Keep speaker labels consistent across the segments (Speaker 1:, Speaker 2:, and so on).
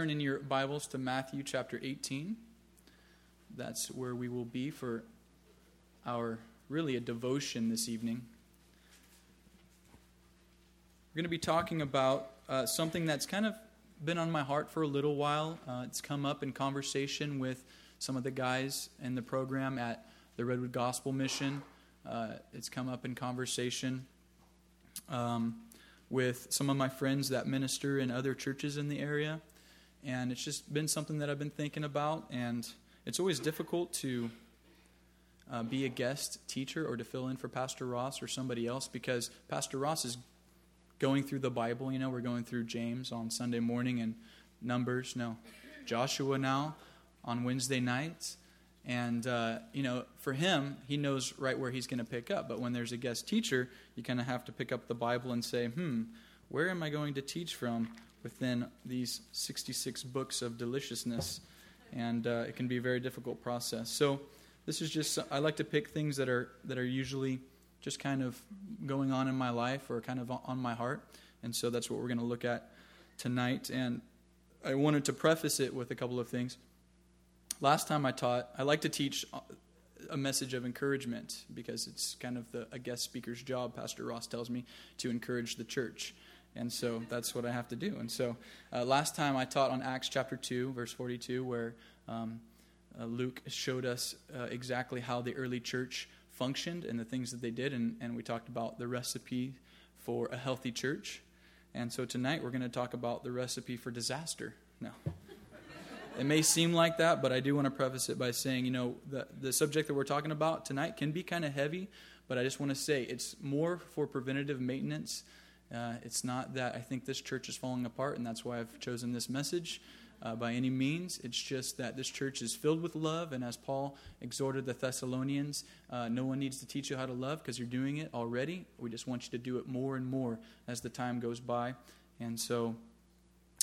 Speaker 1: Turn in your Bibles to Matthew chapter 18. That's where we will be for our really a devotion this evening. We're going to be talking about uh, something that's kind of been on my heart for a little while. Uh, it's come up in conversation with some of the guys in the program at the Redwood Gospel Mission. Uh, it's come up in conversation um, with some of my friends that minister in other churches in the area and it's just been something that I've been thinking about. And it's always difficult to uh, be a guest teacher or to fill in for Pastor Ross or somebody else because Pastor Ross is going through the Bible. You know, we're going through James on Sunday morning and Numbers, no, Joshua now on Wednesday nights. And, uh, you know, for him, he knows right where he's going to pick up. But when there's a guest teacher, you kind of have to pick up the Bible and say, hmm, where am I going to teach from? Within these 66 books of deliciousness, and uh, it can be a very difficult process. So, this is just I like to pick things that are that are usually just kind of going on in my life or kind of on my heart, and so that's what we're going to look at tonight. And I wanted to preface it with a couple of things. Last time I taught, I like to teach a message of encouragement because it's kind of the, a guest speaker's job, Pastor Ross tells me, to encourage the church. And so that's what I have to do. And so uh, last time I taught on Acts chapter 2, verse 42, where um, uh, Luke showed us uh, exactly how the early church functioned and the things that they did. And, and we talked about the recipe for a healthy church. And so tonight we're going to talk about the recipe for disaster. No. It may seem like that, but I do want to preface it by saying, you know, the, the subject that we're talking about tonight can be kind of heavy, but I just want to say it's more for preventative maintenance uh, it's not that I think this church is falling apart and that's why I've chosen this message uh, by any means. It's just that this church is filled with love, and as Paul exhorted the Thessalonians, uh, no one needs to teach you how to love because you're doing it already. We just want you to do it more and more as the time goes by. And so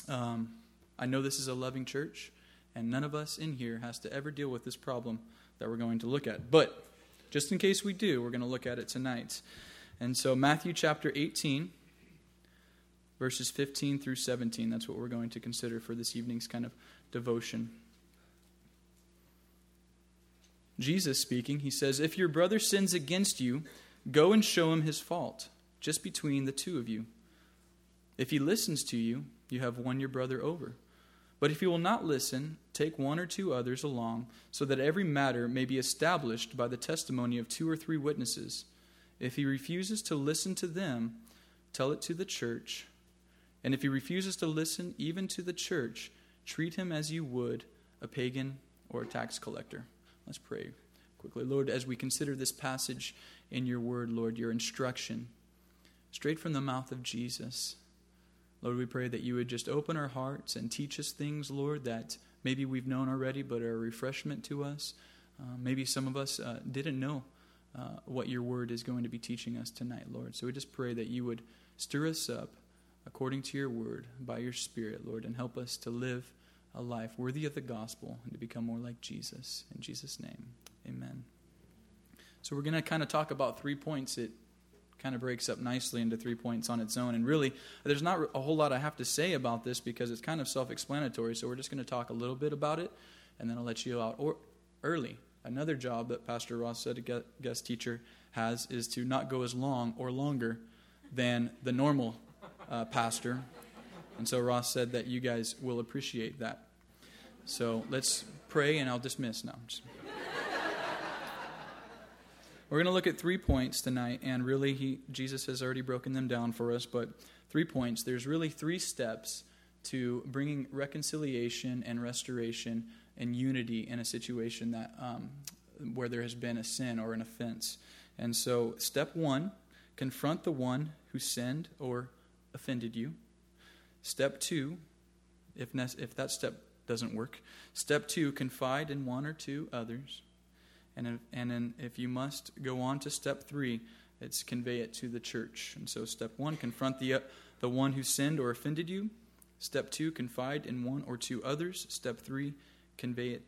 Speaker 1: um, I know this is a loving church, and none of us in here has to ever deal with this problem that we're going to look at. But just in case we do, we're going to look at it tonight. And so, Matthew chapter 18 verses 15 through 17. That's what we're going to consider for this evening's kind of devotion. Jesus speaking, he says, If your brother sins against you, go and show him his fault, just between the two of you. If he listens to you, you have won your brother over. But if he will not listen, take one or two others along, so that every matter may be established by the testimony of two or three witnesses. If he refuses to listen to them, tell it to the church. And if he refuses to listen even to the church, treat him as you would a pagan or a tax collector. Let's pray quickly. Lord, as we consider this passage in your word, Lord, your instruction, straight from the mouth of Jesus, Lord, we pray that you would just open our hearts and teach us things, Lord, that maybe we've known already but are a refreshment to us. Uh, maybe some of us uh, didn't know uh, what your word is going to be teaching us tonight, Lord. So we just pray that you would stir us up according to your word by your Spirit, Lord, and help us to live a life worthy of the gospel and to become more like Jesus. In Jesus' name, amen. So, we're going to kind of talk about three points. It kind of breaks up nicely into three points on its own. And really, there's not a whole lot I have to say about this because it's kind of self explanatory. So, we're just going to talk a little bit about it, and then I'll let you out or, early. Another job that Pastor Ross said a guest teacher has is to not go as long or longer than the normal uh, pastor. And so Ross said that you guys will appreciate that. So let's pray and I'll dismiss now. We're going to look at three points tonight, and really, he, Jesus has already broken them down for us, but three points. There's really three steps to bringing reconciliation and restoration and unity in a situation that um, where there has been a sin or an offense. And so, step one, confront the one who sinned or offended you. Step two, if, if that step doesn't work, step two, confide in one or two others. And, if, and then if you must go on to step three, it's convey it to the church. And so, step one, confront the, uh, the one who sinned or offended you. Step two, confide in one or two others. Step three, convey it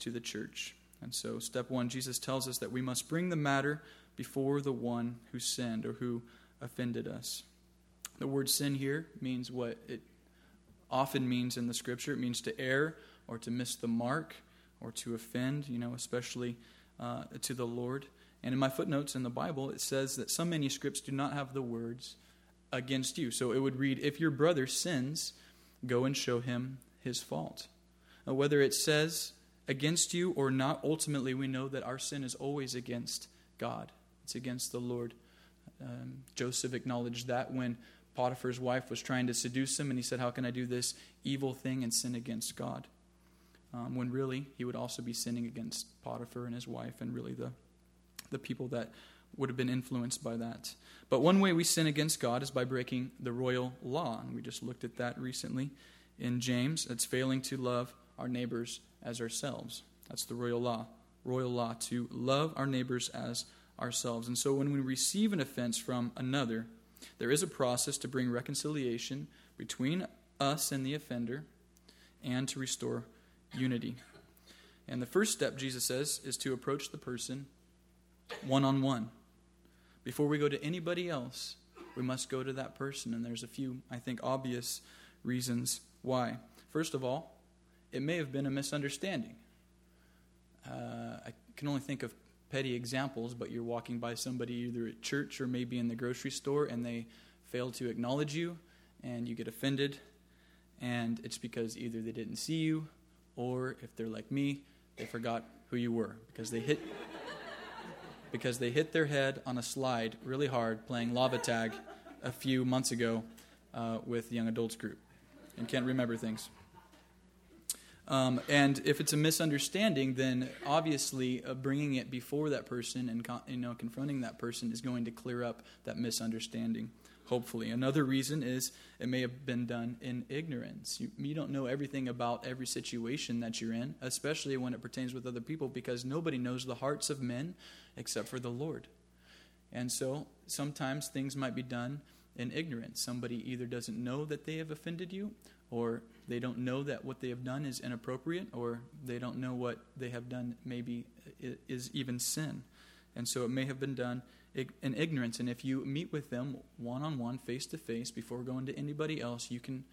Speaker 1: to the church. And so, step one, Jesus tells us that we must bring the matter before the one who sinned or who offended us. The word sin here means what it often means in the scripture. It means to err or to miss the mark or to offend, you know, especially uh, to the Lord. And in my footnotes in the Bible, it says that some manuscripts do not have the words against you. So it would read, If your brother sins, go and show him his fault. Now, whether it says against you or not, ultimately we know that our sin is always against God, it's against the Lord. Um, Joseph acknowledged that when Potiphar's wife was trying to seduce him, and he said, How can I do this evil thing and sin against God? Um, when really he would also be sinning against Potiphar and his wife, and really the, the people that would have been influenced by that. But one way we sin against God is by breaking the royal law, and we just looked at that recently in James. It's failing to love our neighbors as ourselves. That's the royal law. Royal law to love our neighbors as ourselves. And so when we receive an offense from another, there is a process to bring reconciliation between us and the offender and to restore unity. And the first step, Jesus says, is to approach the person one on one. Before we go to anybody else, we must go to that person. And there's a few, I think, obvious reasons why. First of all, it may have been a misunderstanding. Uh, I can only think of petty examples, but you're walking by somebody either at church or maybe in the grocery store and they fail to acknowledge you and you get offended. And it's because either they didn't see you or if they're like me, they forgot who you were because they hit because they hit their head on a slide really hard playing lava tag a few months ago uh, with the young adults group and can't remember things. Um, and if it's a misunderstanding, then obviously uh, bringing it before that person and you know confronting that person is going to clear up that misunderstanding. Hopefully, another reason is it may have been done in ignorance. You, you don't know everything about every situation that you're in, especially when it pertains with other people, because nobody knows the hearts of men except for the Lord. And so sometimes things might be done in ignorance. Somebody either doesn't know that they have offended you, or they don't know that what they have done is inappropriate, or they don't know what they have done maybe is even sin. And so it may have been done in ignorance. And if you meet with them one on one, face to face, before going to anybody else, you can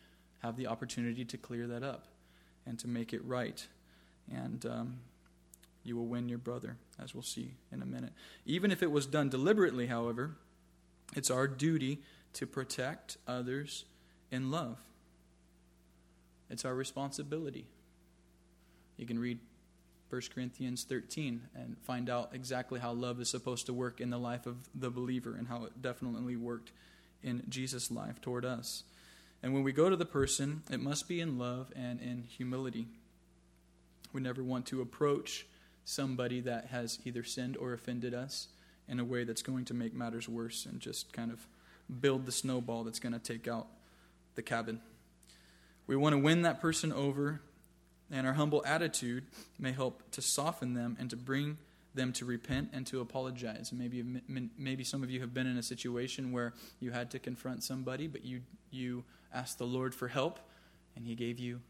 Speaker 1: have the opportunity to clear that up and to make it right. And um, you will win your brother, as we'll see in a minute. Even if it was done deliberately, however, it's our duty to protect others in love. It's our responsibility. You can read 1 Corinthians 13 and find out exactly how love is supposed to work in the life of the believer and how it definitely worked in Jesus' life toward us. And when we go to the person, it must be in love and in humility. We never want to approach somebody that has either sinned or offended us in a way that's going to make matters worse and just kind of build the snowball that's going to take out the cabin. We want to win that person over, and our humble attitude may help to soften them and to bring them to repent and to apologize. maybe maybe some of you have been in a situation where you had to confront somebody, but you you asked the Lord for help, and He gave you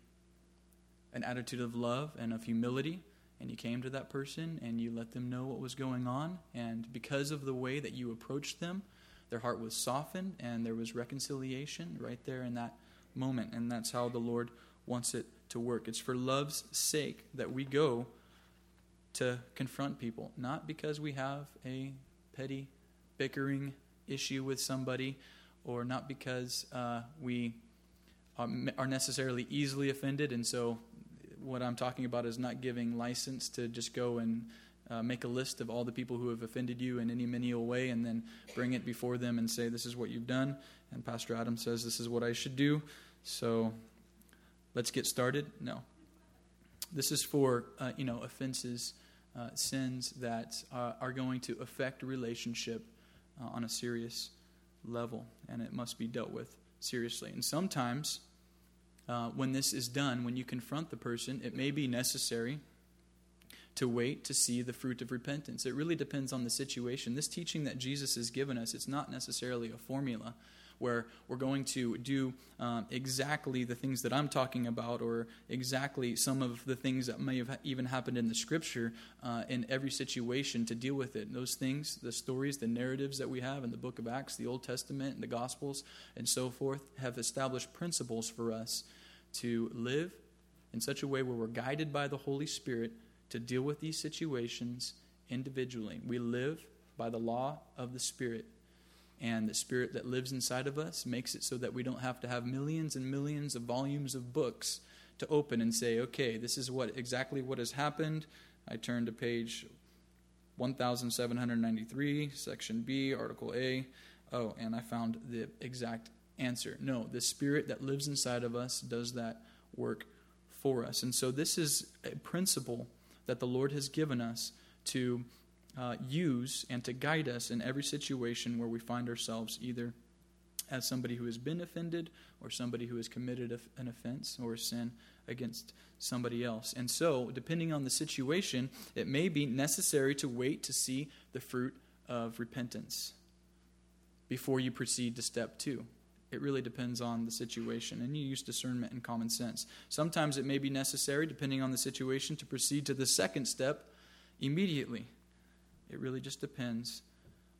Speaker 1: an attitude of love and of humility. And you came to that person and you let them know what was going on. And because of the way that you approached them, their heart was softened and there was reconciliation right there in that moment. And that's how the Lord wants it to work. It's for love's sake that we go to confront people, not because we have a petty bickering issue with somebody, or not because uh, we are necessarily easily offended. And so, what I'm talking about is not giving license to just go and uh, make a list of all the people who have offended you in any menial way and then bring it before them and say, This is what you've done. And Pastor Adam says, This is what I should do. So let's get started. No. This is for, uh, you know, offenses, uh, sins that uh, are going to affect relationship uh, on a serious level, and it must be dealt with seriously. And sometimes, uh, when this is done, when you confront the person, it may be necessary to wait to see the fruit of repentance. It really depends on the situation. This teaching that Jesus has given us, it's not necessarily a formula where we're going to do um, exactly the things that I'm talking about, or exactly some of the things that may have even happened in the scripture uh, in every situation to deal with it. And those things, the stories, the narratives that we have in the book of Acts, the Old Testament, and the Gospels, and so forth, have established principles for us to live in such a way where we're guided by the Holy Spirit to deal with these situations individually. We live by the law of the Spirit. And the Spirit that lives inside of us makes it so that we don't have to have millions and millions of volumes of books to open and say, okay, this is what exactly what has happened. I turn to page 1793, section B, article A. Oh, and I found the exact answer. No, the Spirit that lives inside of us does that work for us. And so, this is a principle that the Lord has given us to uh, use and to guide us in every situation where we find ourselves either as somebody who has been offended or somebody who has committed an offense or a sin against somebody else. And so, depending on the situation, it may be necessary to wait to see the fruit of repentance before you proceed to step two. It really depends on the situation, and you use discernment and common sense. Sometimes it may be necessary, depending on the situation, to proceed to the second step immediately. It really just depends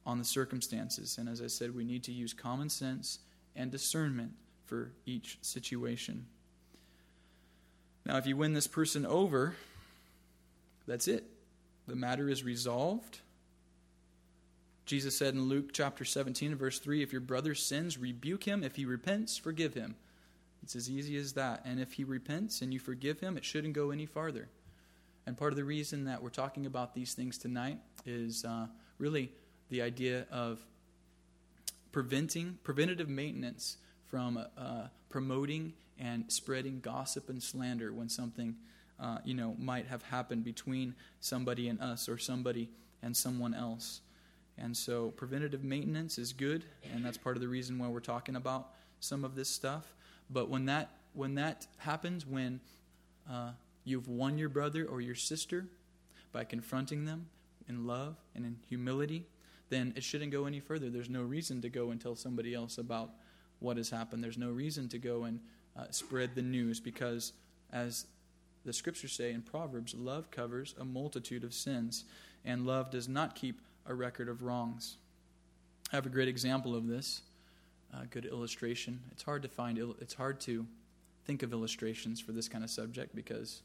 Speaker 1: on the circumstances. And as I said, we need to use common sense and discernment for each situation. Now, if you win this person over, that's it. The matter is resolved. Jesus said in Luke chapter 17, verse 3 If your brother sins, rebuke him. If he repents, forgive him. It's as easy as that. And if he repents and you forgive him, it shouldn't go any farther. And part of the reason that we're talking about these things tonight is uh, really the idea of preventing, preventative maintenance from uh, promoting and spreading gossip and slander when something, uh, you know, might have happened between somebody and us or somebody and someone else. And so preventative maintenance is good, and that's part of the reason why we're talking about some of this stuff. But when that when that happens, when uh, you've won your brother or your sister by confronting them in love and in humility, then it shouldn't go any further. There's no reason to go and tell somebody else about what has happened. There's no reason to go and uh, spread the news because, as the scriptures say in Proverbs, love covers a multitude of sins, and love does not keep a record of wrongs. I have a great example of this, a good illustration. It's hard to find, it's hard to think of illustrations for this kind of subject because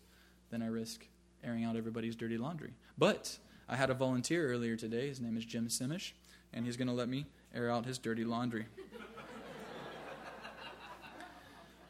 Speaker 1: then I risk airing out everybody's dirty laundry. But I had a volunteer earlier today. His name is Jim Simish, and he's going to let me air out his dirty laundry.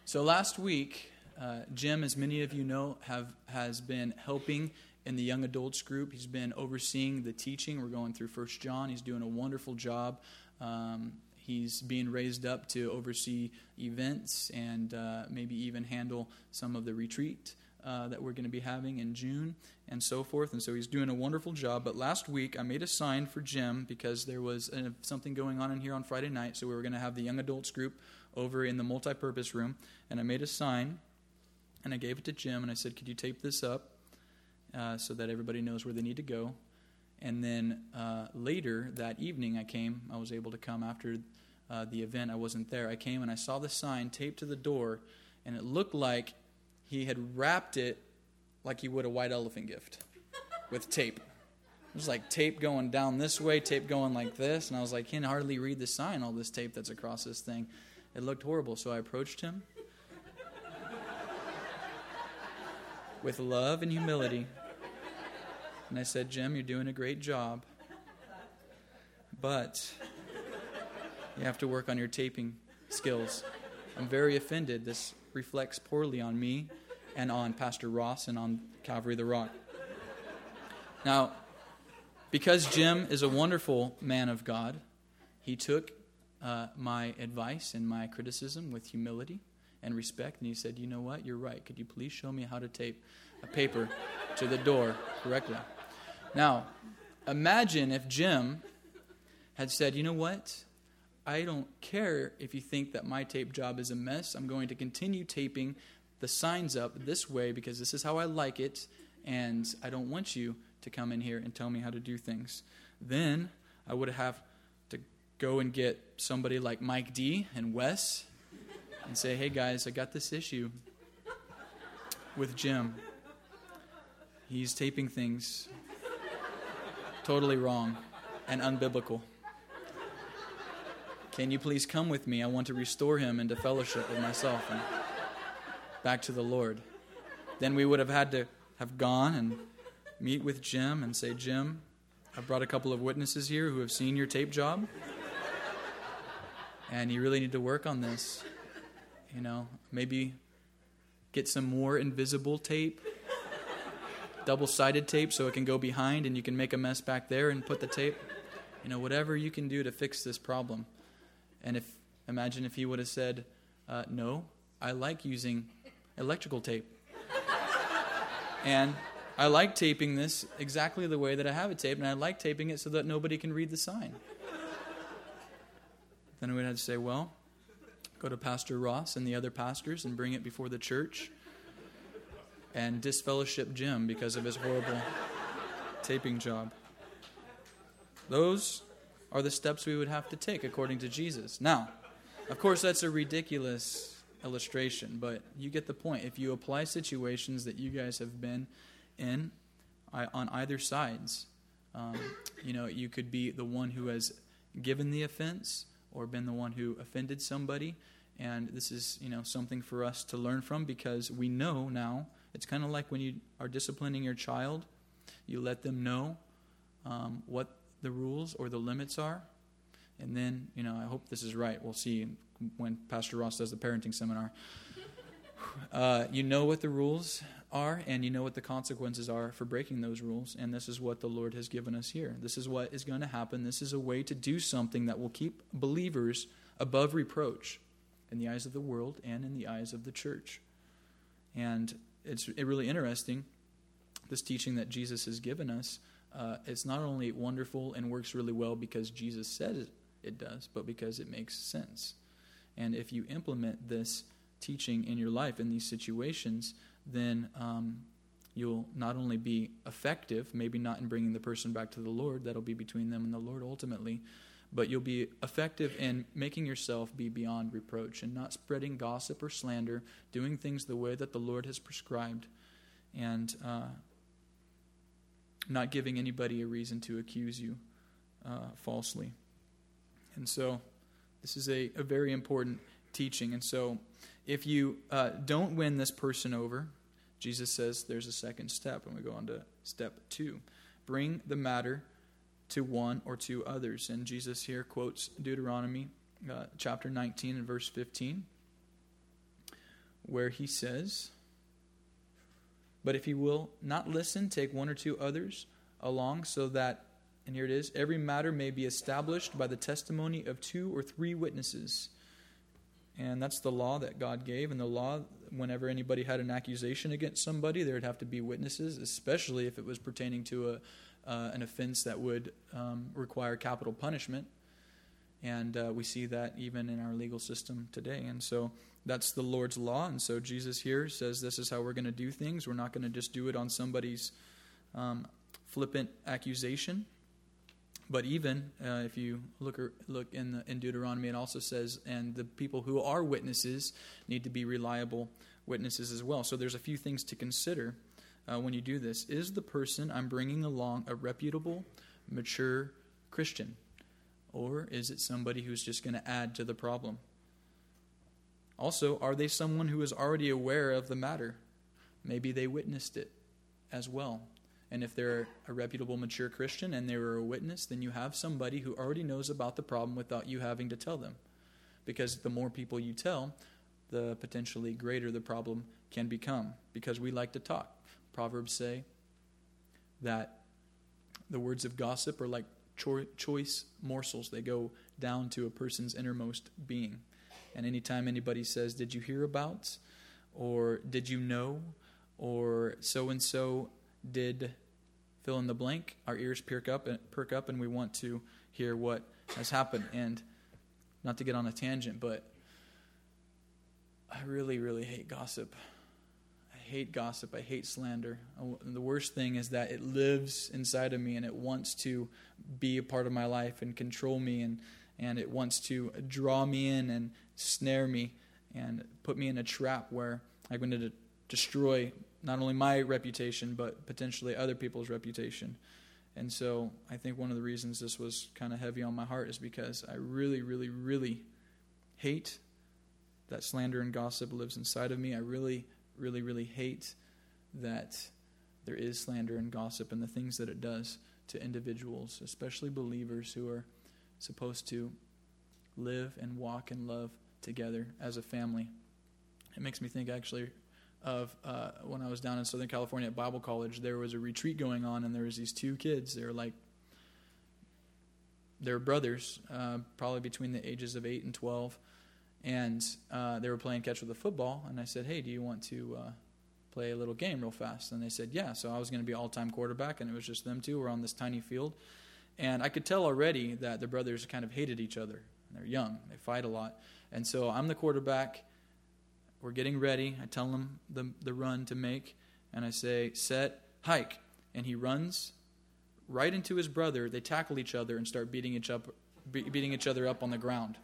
Speaker 1: so last week, uh, Jim, as many of you know, have has been helping in the young adults group. He's been overseeing the teaching. We're going through First John. He's doing a wonderful job. Um, he's being raised up to oversee events and uh, maybe even handle some of the retreat uh, that we're going to be having in June and so forth. And so he's doing a wonderful job. But last week I made a sign for Jim because there was something going on in here on Friday night. So we were going to have the young adults group over in the multi-purpose room, and I made a sign and I gave it to Jim and I said, "Could you tape this up uh, so that everybody knows where they need to go?" And then uh, later that evening, I came. I was able to come after uh, the event. I wasn't there. I came and I saw the sign taped to the door, and it looked like he had wrapped it like he would a white elephant gift with tape. It was like tape going down this way, tape going like this, and I was like, can hardly read the sign, all this tape that's across this thing. It looked horrible, so I approached him with love and humility. And I said, Jim, you're doing a great job, but you have to work on your taping skills. I'm very offended. This reflects poorly on me and on Pastor Ross and on Calvary the Rock. Now, because Jim is a wonderful man of God, he took uh, my advice and my criticism with humility and respect, and he said, You know what? You're right. Could you please show me how to tape a paper to the door correctly? Now, imagine if Jim had said, You know what? I don't care if you think that my tape job is a mess. I'm going to continue taping the signs up this way because this is how I like it, and I don't want you to come in here and tell me how to do things. Then I would have to go and get somebody like Mike D and Wes and say, hey guys, I got this issue with Jim. He's taping things totally wrong and unbiblical. Can you please come with me? I want to restore him into fellowship with myself. And back to the Lord. Then we would have had to have gone and meet with Jim and say, Jim, I've brought a couple of witnesses here who have seen your tape job. And you really need to work on this. You know, maybe get some more invisible tape, double sided tape, so it can go behind and you can make a mess back there and put the tape. You know, whatever you can do to fix this problem. And if, imagine if he would have said, uh, No, I like using electrical tape. and I like taping this exactly the way that I have it taped, and I like taping it so that nobody can read the sign. then we'd have to say, well, go to Pastor Ross and the other pastors and bring it before the church and disfellowship Jim because of his horrible taping job. Those are the steps we would have to take according to Jesus. Now, of course, that's a ridiculous illustration, but you get the point. If you apply situations that you guys have been in on either sides, um, you know, you could be the one who has given the offense or been the one who offended somebody. And this is, you know, something for us to learn from because we know now. It's kind of like when you are disciplining your child, you let them know um, what the rules or the limits are. And then, you know, I hope this is right. We'll see when Pastor Ross does the parenting seminar. Uh, you know what the rules are, and you know what the consequences are for breaking those rules. And this is what the Lord has given us here. This is what is going to happen. This is a way to do something that will keep believers above reproach in the eyes of the world and in the eyes of the church. And it's really interesting, this teaching that Jesus has given us. Uh, it's not only wonderful and works really well because Jesus said it, it does, but because it makes sense. And if you implement this teaching in your life in these situations, then um, you'll not only be effective, maybe not in bringing the person back to the Lord, that'll be between them and the Lord ultimately, but you'll be effective in making yourself be beyond reproach and not spreading gossip or slander, doing things the way that the Lord has prescribed, and uh, not giving anybody a reason to accuse you uh, falsely. And so, this is a, a very important teaching. And so, if you uh, don't win this person over, Jesus says there's a second step, and we go on to step two. Bring the matter to one or two others. And Jesus here quotes Deuteronomy uh, chapter 19 and verse 15, where he says, But if he will not listen, take one or two others along, so that and here it is every matter may be established by the testimony of two or three witnesses. And that's the law that God gave. And the law, whenever anybody had an accusation against somebody, there would have to be witnesses, especially if it was pertaining to a, uh, an offense that would um, require capital punishment. And uh, we see that even in our legal system today. And so that's the Lord's law. And so Jesus here says this is how we're going to do things. We're not going to just do it on somebody's um, flippant accusation. But even uh, if you look or, look in, the, in Deuteronomy, it also says, and the people who are witnesses need to be reliable witnesses as well. So there's a few things to consider uh, when you do this. Is the person I'm bringing along a reputable, mature Christian? Or is it somebody who's just going to add to the problem? Also, are they someone who is already aware of the matter? Maybe they witnessed it as well. And if they're a reputable, mature Christian and they were a witness, then you have somebody who already knows about the problem without you having to tell them. Because the more people you tell, the potentially greater the problem can become. Because we like to talk. Proverbs say that the words of gossip are like cho- choice morsels, they go down to a person's innermost being. And anytime anybody says, Did you hear about? Or did you know? Or so and so did fill in the blank, our ears perk up and perk up and we want to hear what has happened. And not to get on a tangent, but I really, really hate gossip. I hate gossip. I hate slander. Oh, and the worst thing is that it lives inside of me and it wants to be a part of my life and control me and, and it wants to draw me in and snare me and put me in a trap where I'm going to destroy not only my reputation, but potentially other people's reputation. And so I think one of the reasons this was kind of heavy on my heart is because I really, really, really hate that slander and gossip lives inside of me. I really, really, really hate that there is slander and gossip and the things that it does to individuals, especially believers who are supposed to live and walk and love together as a family. It makes me think actually of uh, when I was down in Southern California at Bible College. There was a retreat going on, and there was these two kids. They were like, they were brothers, uh, probably between the ages of eight and twelve, and uh, they were playing catch with a football. And I said, "Hey, do you want to uh, play a little game real fast?" And they said, "Yeah." So I was going to be all-time quarterback, and it was just them two. We're on this tiny field, and I could tell already that the brothers kind of hated each other. They're young, they fight a lot, and so I'm the quarterback we're getting ready. I tell him the, the run to make, and I say, set, hike. And he runs right into his brother. They tackle each other and start beating each, up, beating each other up on the ground.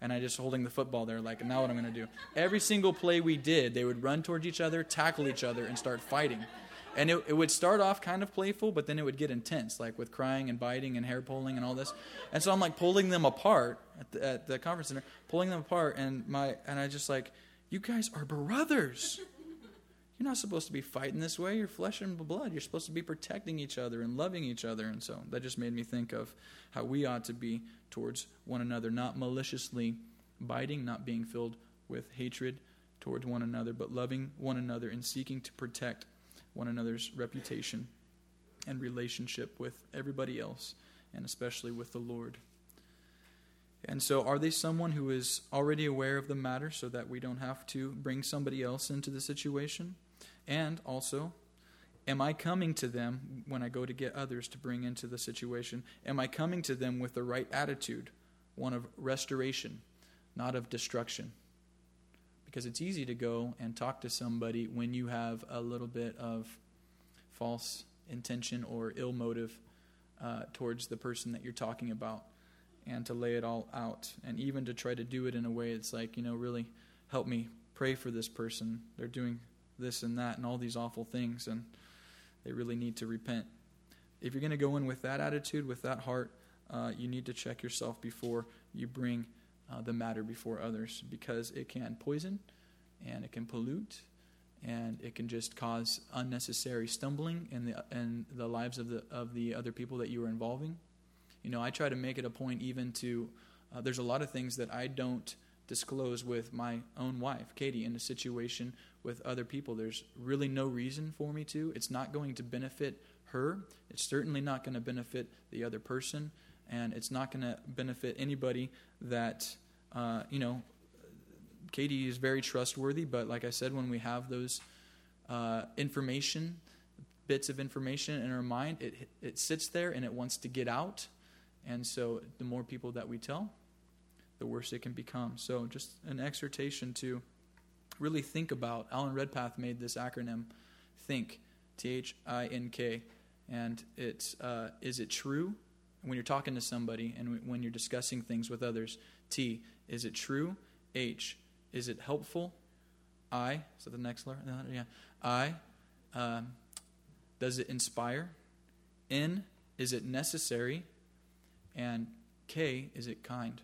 Speaker 1: And I just holding the football there, like, now what I'm going to do. Every single play we did, they would run towards each other, tackle each other, and start fighting. And it, it would start off kind of playful, but then it would get intense, like with crying and biting and hair pulling and all this. And so I'm like pulling them apart at the, at the conference center, pulling them apart, and my and I just like you guys are brothers. You're not supposed to be fighting this way. You're flesh and blood. You're supposed to be protecting each other and loving each other. And so that just made me think of how we ought to be towards one another, not maliciously biting, not being filled with hatred towards one another, but loving one another and seeking to protect one another's reputation and relationship with everybody else, and especially with the Lord. And so, are they someone who is already aware of the matter so that we don't have to bring somebody else into the situation? And also, am I coming to them when I go to get others to bring into the situation? Am I coming to them with the right attitude, one of restoration, not of destruction? Because it's easy to go and talk to somebody when you have a little bit of false intention or ill motive uh, towards the person that you're talking about and to lay it all out and even to try to do it in a way that's like, you know, really help me pray for this person. They're doing this and that and all these awful things and they really need to repent. If you're going to go in with that attitude, with that heart, uh, you need to check yourself before you bring uh, the matter before others because it can poison and it can pollute and it can just cause unnecessary stumbling in the in the lives of the of the other people that you are involving. You know, I try to make it a point even to, uh, there's a lot of things that I don't disclose with my own wife, Katie, in a situation with other people. There's really no reason for me to. It's not going to benefit her. It's certainly not going to benefit the other person. And it's not going to benefit anybody that, uh, you know, Katie is very trustworthy, but like I said, when we have those uh, information, bits of information in our mind, it, it sits there and it wants to get out. And so the more people that we tell, the worse it can become. So just an exhortation to really think about. Alan Redpath made this acronym, THINK, T H I N K. And it's, uh, is it true? When you're talking to somebody and when you're discussing things with others, T, is it true? H, is it helpful? I, that the next letter? Yeah. I, um, does it inspire? N, is it necessary? And K, is it kind?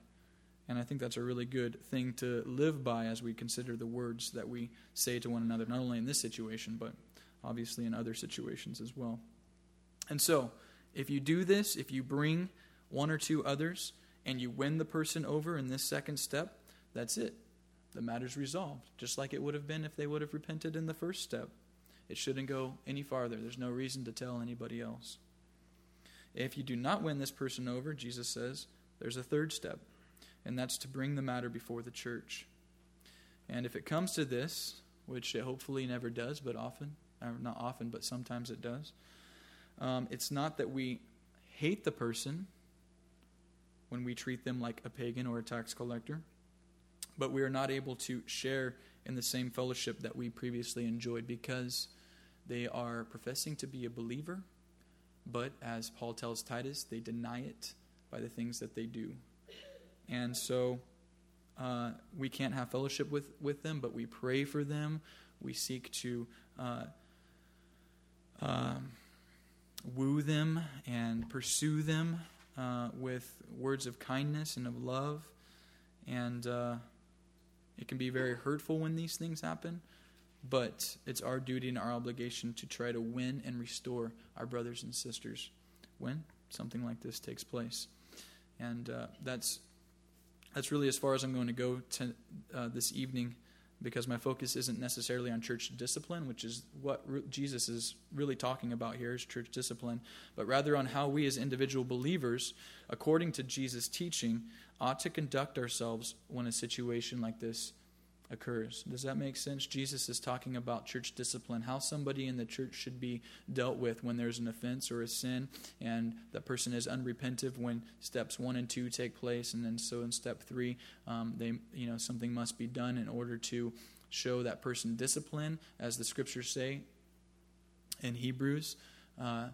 Speaker 1: And I think that's a really good thing to live by as we consider the words that we say to one another, not only in this situation, but obviously in other situations as well. And so, if you do this, if you bring one or two others and you win the person over in this second step, that's it. The matter's resolved, just like it would have been if they would have repented in the first step. It shouldn't go any farther. There's no reason to tell anybody else. If you do not win this person over, Jesus says, there's a third step, and that's to bring the matter before the church. And if it comes to this, which it hopefully never does, but often, not often, but sometimes it does, um, it's not that we hate the person when we treat them like a pagan or a tax collector, but we are not able to share in the same fellowship that we previously enjoyed because they are professing to be a believer but as Paul tells Titus, they deny it by the things that they do. And so uh, we can't have fellowship with, with them, but we pray for them. We seek to uh, uh, woo them and pursue them uh, with words of kindness and of love. And, uh, It can be very hurtful when these things happen, but it's our duty and our obligation to try to win and restore our brothers and sisters when something like this takes place. And uh, that's that's really as far as I'm going to go to, uh, this evening because my focus isn't necessarily on church discipline, which is what Jesus is really talking about here is church discipline, but rather on how we as individual believers, according to Jesus' teaching, ought to conduct ourselves when a situation like this occurs. Does that make sense? Jesus is talking about church discipline, how somebody in the church should be dealt with when there's an offense or a sin, and that person is unrepentive when steps one and two take place, and then so in step three, um, they you know something must be done in order to show that person discipline, as the scriptures say in Hebrews. Uh,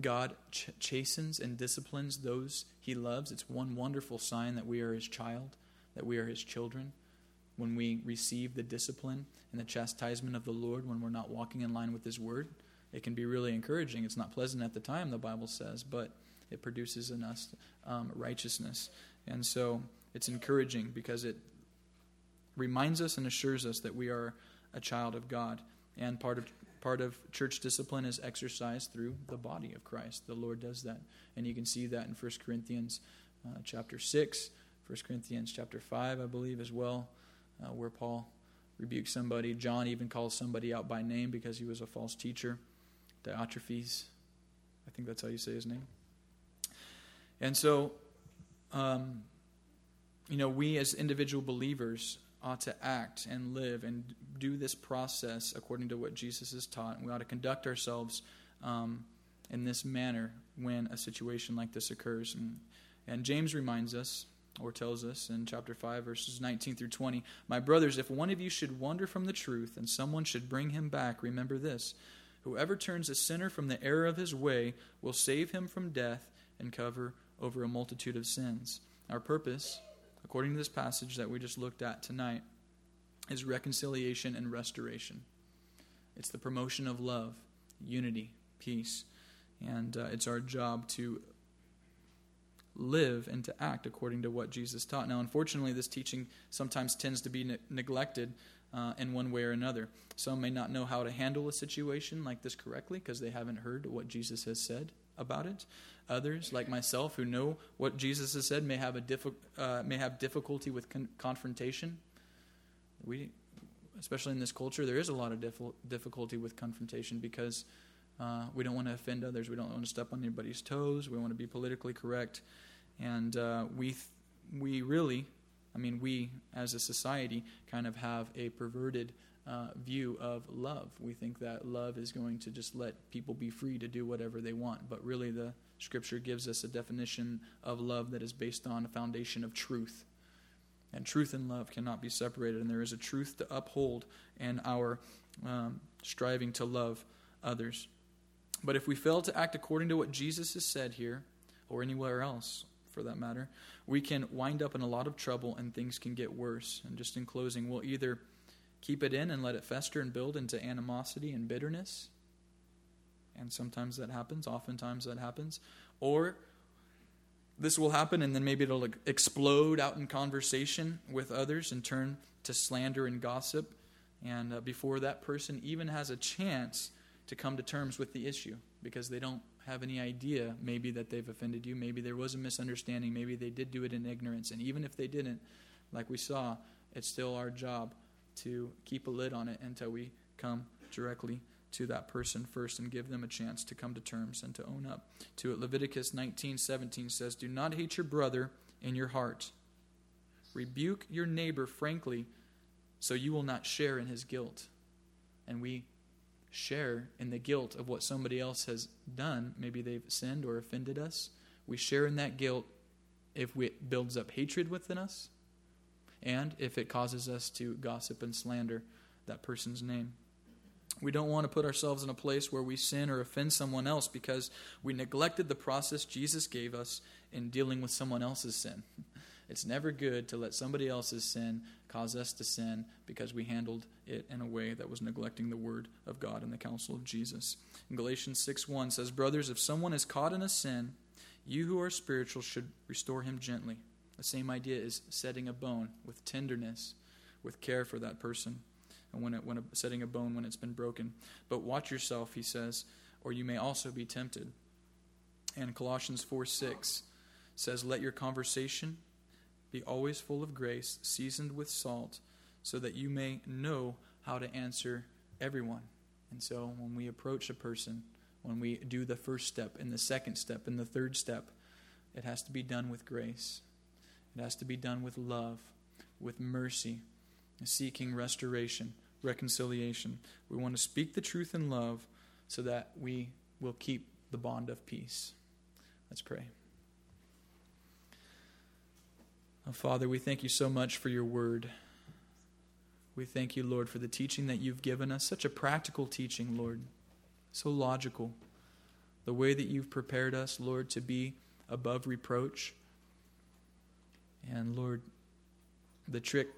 Speaker 1: God ch- chastens and disciplines those he loves. It's one wonderful sign that we are his child, that we are his children when we receive the discipline and the chastisement of the Lord when we're not walking in line with His Word. It can be really encouraging. It's not pleasant at the time, the Bible says, but it produces in us um, righteousness. And so it's encouraging because it reminds us and assures us that we are a child of God. And part of part of church discipline is exercised through the body of Christ. The Lord does that, and you can see that in 1 Corinthians uh, chapter six, 1 Corinthians chapter five, I believe as well uh, where Paul rebukes somebody. John even calls somebody out by name because he was a false teacher. Diotrephes, I think that's how you say his name. And so, um, you know, we as individual believers ought to act and live and do this process according to what Jesus has taught. And We ought to conduct ourselves um, in this manner when a situation like this occurs. And, and James reminds us or tells us in chapter 5, verses 19 through 20 My brothers, if one of you should wander from the truth and someone should bring him back, remember this Whoever turns a sinner from the error of his way will save him from death and cover over a multitude of sins. Our purpose, according to this passage that we just looked at tonight, is reconciliation and restoration. It's the promotion of love, unity, peace, and uh, it's our job to live and to act according to what Jesus taught. Now, unfortunately, this teaching sometimes tends to be ne- neglected uh, in one way or another. Some may not know how to handle a situation like this correctly because they haven't heard what Jesus has said about it. Others, like myself, who know what Jesus has said, may have a diffi- uh, may have difficulty with con- confrontation. We, especially in this culture, there is a lot of dif- difficulty with confrontation because uh, we don't want to offend others. We don't want to step on anybody's toes. We want to be politically correct, and uh, we th- we really, I mean, we as a society kind of have a perverted uh, view of love. We think that love is going to just let people be free to do whatever they want, but really the Scripture gives us a definition of love that is based on a foundation of truth. And truth and love cannot be separated, and there is a truth to uphold in our um, striving to love others. But if we fail to act according to what Jesus has said here, or anywhere else for that matter, we can wind up in a lot of trouble and things can get worse. And just in closing, we'll either keep it in and let it fester and build into animosity and bitterness. And sometimes that happens, oftentimes that happens. Or this will happen and then maybe it'll explode out in conversation with others and turn to slander and gossip. And uh, before that person even has a chance to come to terms with the issue because they don't have any idea maybe that they've offended you. Maybe there was a misunderstanding. Maybe they did do it in ignorance. And even if they didn't, like we saw, it's still our job to keep a lid on it until we come directly to that person first and give them a chance to come to terms and to own up to it. Leviticus 19:17 says, "Do not hate your brother in your heart. Rebuke your neighbor frankly, so you will not share in his guilt." And we share in the guilt of what somebody else has done. Maybe they've sinned or offended us. We share in that guilt if it builds up hatred within us and if it causes us to gossip and slander that person's name. We don't want to put ourselves in a place where we sin or offend someone else because we neglected the process Jesus gave us in dealing with someone else's sin. It's never good to let somebody else's sin cause us to sin because we handled it in a way that was neglecting the word of God and the counsel of Jesus. In Galatians 6 1 says, Brothers, if someone is caught in a sin, you who are spiritual should restore him gently, The same idea is setting a bone with tenderness, with care for that person, and when, it, when a, setting a bone when it's been broken. But watch yourself, he says, or you may also be tempted. And Colossians 4 6 says, Let your conversation be always full of grace, seasoned with salt, so that you may know how to answer everyone. And so when we approach a person, when we do the first step and the second step and the third step, it has to be done with grace. It has to be done with love, with mercy, seeking restoration, reconciliation. We want to speak the truth in love so that we will keep the bond of peace. Let's pray. Oh, Father, we thank you so much for your word. We thank you, Lord, for the teaching that you've given us. Such a practical teaching, Lord. So logical. The way that you've prepared us, Lord, to be above reproach. And Lord, the trick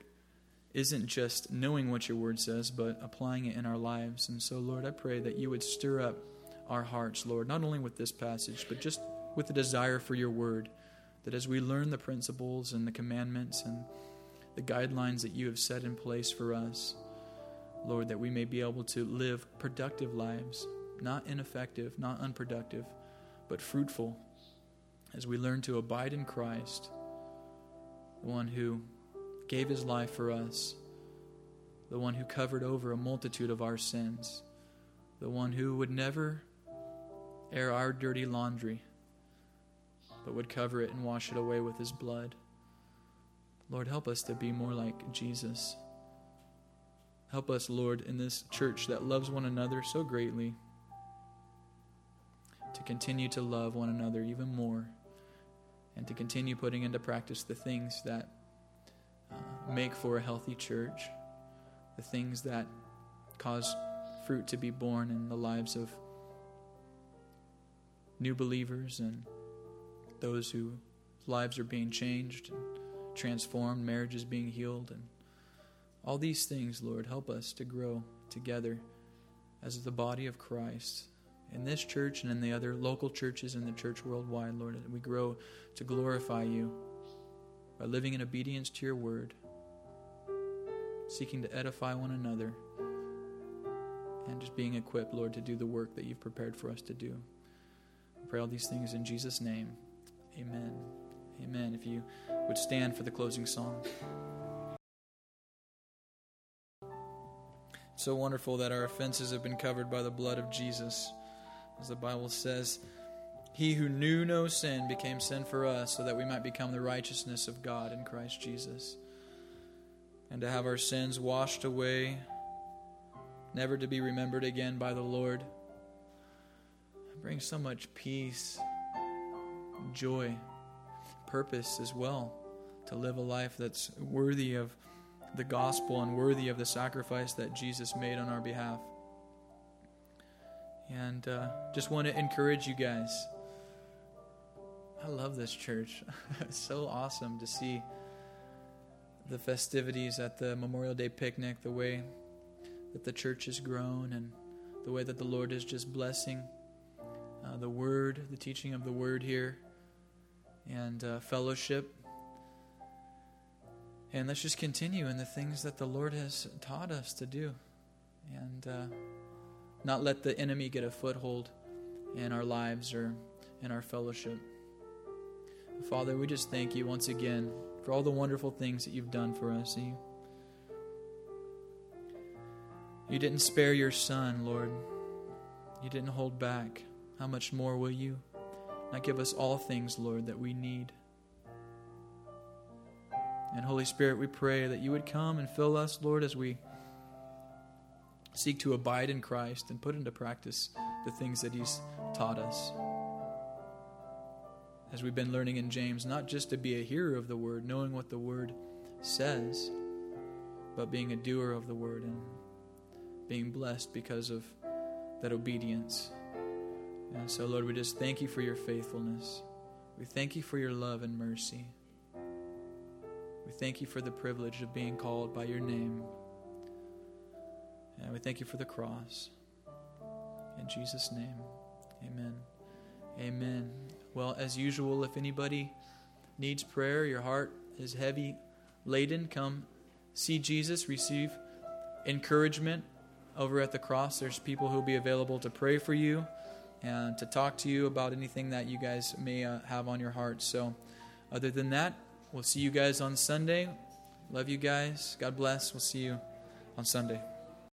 Speaker 1: isn't just knowing what your word says, but applying it in our lives. And so, Lord, I pray that you would stir up our hearts, Lord, not only with this passage, but just with the desire for your word. That as we learn the principles and the commandments and the guidelines that you have set in place for us, Lord, that we may be able to live productive lives, not ineffective, not unproductive, but fruitful, as we learn to abide in Christ, the one who gave his life for us, the one who covered over a multitude of our sins, the one who would never air our dirty laundry, but would cover it and wash it away with his blood. Lord, help us to be more like Jesus. Help us, Lord, in this church that loves one another so greatly, to continue to love one another even more, and to continue putting into practice the things that uh, make for a healthy church, the things that cause fruit to be borne in the lives of new believers and those whose lives are being changed and transformed, marriages being healed, and all these things, Lord, help us to grow together as the body of Christ in this church and in the other local churches in the church worldwide, Lord, that we grow to glorify you by living in obedience to your word, seeking to edify one another, and just being equipped, Lord, to do the work that you've prepared for us to do. I pray all these things in Jesus' name. Amen. Amen. If you would stand for the closing song. It's so wonderful that our offenses have been covered by the blood of Jesus. As the Bible says, He who knew no sin became sin for us so that we might become the righteousness of God in Christ Jesus. And to have our sins washed away, never to be remembered again by the Lord, brings so much peace, joy purpose as well to live a life that's worthy of the gospel and worthy of the sacrifice that Jesus made on our behalf. And uh, just want to encourage you guys. I love this church. it's so awesome to see the festivities at the Memorial Day picnic, the way that the church has grown, and the way that the Lord is just blessing uh, the word, the teaching of the word here and uh, fellowship. And let's just continue in the things that the Lord has taught us to do. And uh, not let the enemy get a foothold in our lives or in our fellowship. Father, we just thank you once again for all the wonderful things that you've done for us. You, you didn't spare your son, Lord. You didn't hold back. How much more will you? Now give us all things, Lord, that we need. And Holy Spirit, we pray that you would come and fill us, Lord, as we seek to abide in Christ and put into practice the things that He's taught us. As we've been learning in James, not just to be a hearer of the word, knowing what the word says, but being a doer of the word and being blessed because of that obedience. And so, Lord, we just thank you for your faithfulness. We thank you for your love and mercy. We thank you for the privilege of being called by your name. And we thank you for the cross. In Jesus' name, amen. Amen. Well, as usual, if anybody needs prayer, your heart is heavy laden, come see Jesus, receive encouragement over at the cross. There's people who will be available to pray for you and to talk to you about anything that you guys may uh, have on your heart. So, other than that, we'll see you guys on Sunday. Love you guys. God bless. We'll see you on Sunday.